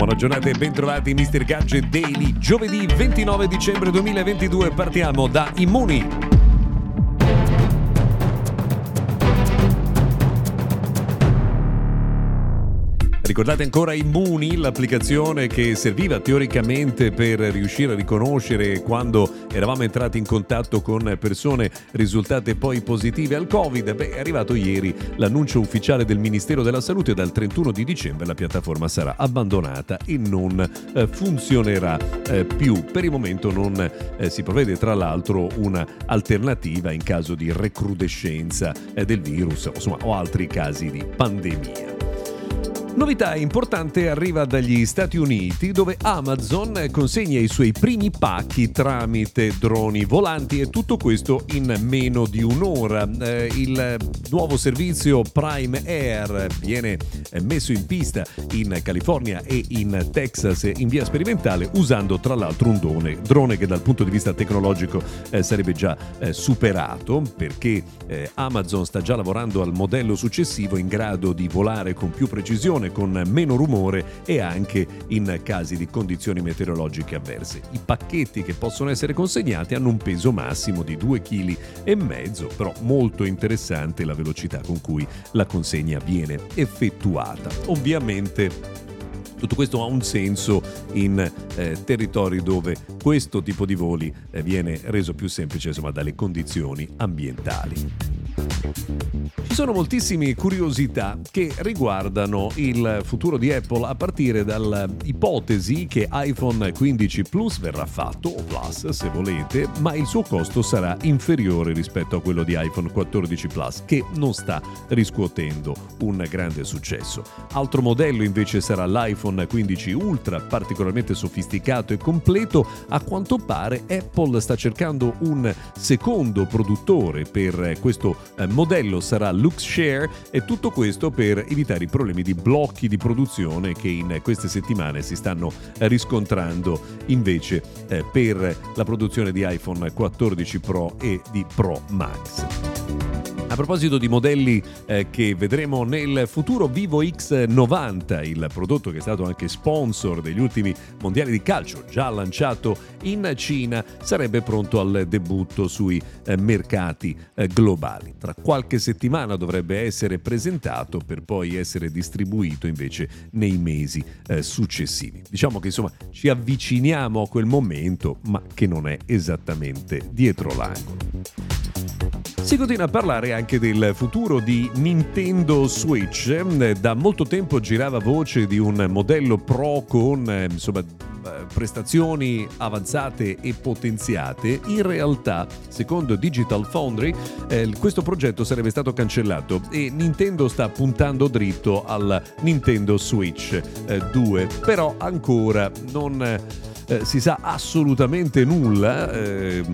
Buona giornata e bentrovati Mr. Gadget Daily. Giovedì 29 dicembre 2022 partiamo da Immuni. Ricordate ancora Immuni, l'applicazione che serviva teoricamente per riuscire a riconoscere quando eravamo entrati in contatto con persone risultate poi positive al Covid? Beh, è arrivato ieri l'annuncio ufficiale del Ministero della Salute dal 31 di dicembre la piattaforma sarà abbandonata e non eh, funzionerà eh, più. Per il momento non eh, si provvede tra l'altro un'alternativa in caso di recrudescenza del virus insomma, o altri casi di pandemia. Novità importante arriva dagli Stati Uniti dove Amazon consegna i suoi primi pacchi tramite droni volanti e tutto questo in meno di un'ora. Eh, il nuovo servizio Prime Air viene messo in pista in California e in Texas in via sperimentale usando tra l'altro un drone, drone che dal punto di vista tecnologico eh, sarebbe già eh, superato perché eh, Amazon sta già lavorando al modello successivo in grado di volare con più precisione con meno rumore e anche in casi di condizioni meteorologiche avverse. I pacchetti che possono essere consegnati hanno un peso massimo di 2,5 kg, però molto interessante la velocità con cui la consegna viene effettuata. Ovviamente tutto questo ha un senso in eh, territori dove questo tipo di voli eh, viene reso più semplice insomma, dalle condizioni ambientali. Ci sono moltissime curiosità che riguardano il futuro di Apple a partire dall'ipotesi che iPhone 15 Plus verrà fatto, o Plus se volete, ma il suo costo sarà inferiore rispetto a quello di iPhone 14 Plus, che non sta riscuotendo un grande successo. Altro modello invece sarà l'iPhone 15 Ultra, particolarmente sofisticato e completo. A quanto pare Apple sta cercando un secondo produttore per questo modello sarà LuxShare e tutto questo per evitare i problemi di blocchi di produzione che in queste settimane si stanno riscontrando invece eh, per la produzione di iPhone 14 Pro e di Pro Max. A proposito di modelli eh, che vedremo nel futuro, Vivo X90, il prodotto che è stato anche sponsor degli ultimi mondiali di calcio, già lanciato in Cina, sarebbe pronto al debutto sui eh, mercati eh, globali. Tra qualche settimana dovrebbe essere presentato per poi essere distribuito invece nei mesi eh, successivi. Diciamo che insomma ci avviciniamo a quel momento, ma che non è esattamente dietro l'angolo. Si continua a parlare anche del futuro di Nintendo Switch. Da molto tempo girava voce di un modello Pro con eh, insomma, eh, prestazioni avanzate e potenziate, in realtà, secondo Digital Foundry, eh, questo progetto sarebbe stato cancellato e Nintendo sta puntando dritto al Nintendo Switch eh, 2, però ancora non eh, si sa assolutamente nulla eh,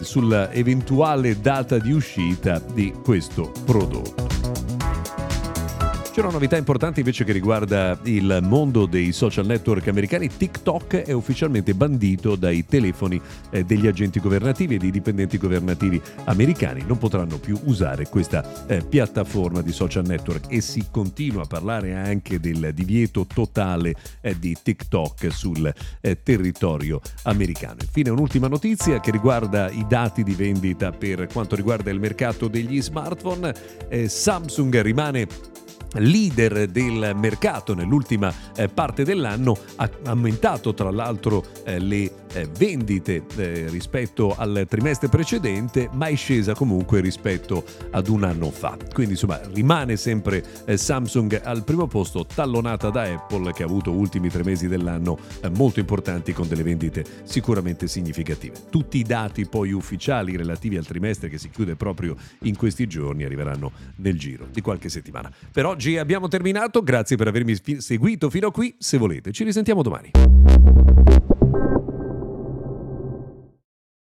sull'eventuale data di uscita di questo prodotto. C'è una novità importante invece che riguarda il mondo dei social network americani. TikTok è ufficialmente bandito dai telefoni eh, degli agenti governativi e dei dipendenti governativi americani. Non potranno più usare questa eh, piattaforma di social network e si continua a parlare anche del divieto totale eh, di TikTok sul territorio americano. Infine un'ultima notizia che riguarda i dati di vendita per quanto riguarda il mercato degli smartphone. Samsung rimane leader del mercato nell'ultima eh, parte dell'anno, ha aumentato tra l'altro eh, le eh, vendite rispetto al trimestre precedente, ma è scesa comunque rispetto ad un anno fa. Quindi insomma rimane sempre Samsung al primo posto, tallonata da Apple che ha avuto ultimi tre mesi dell'anno molto importanti con delle vendite sicuramente significative. Tutti i dati poi ufficiali relativi al trimestre che si chiude proprio in questi giorni arriveranno nel giro di qualche settimana. Per oggi oggi abbiamo terminato, grazie per avermi seguito fino a qui, se volete ci risentiamo domani.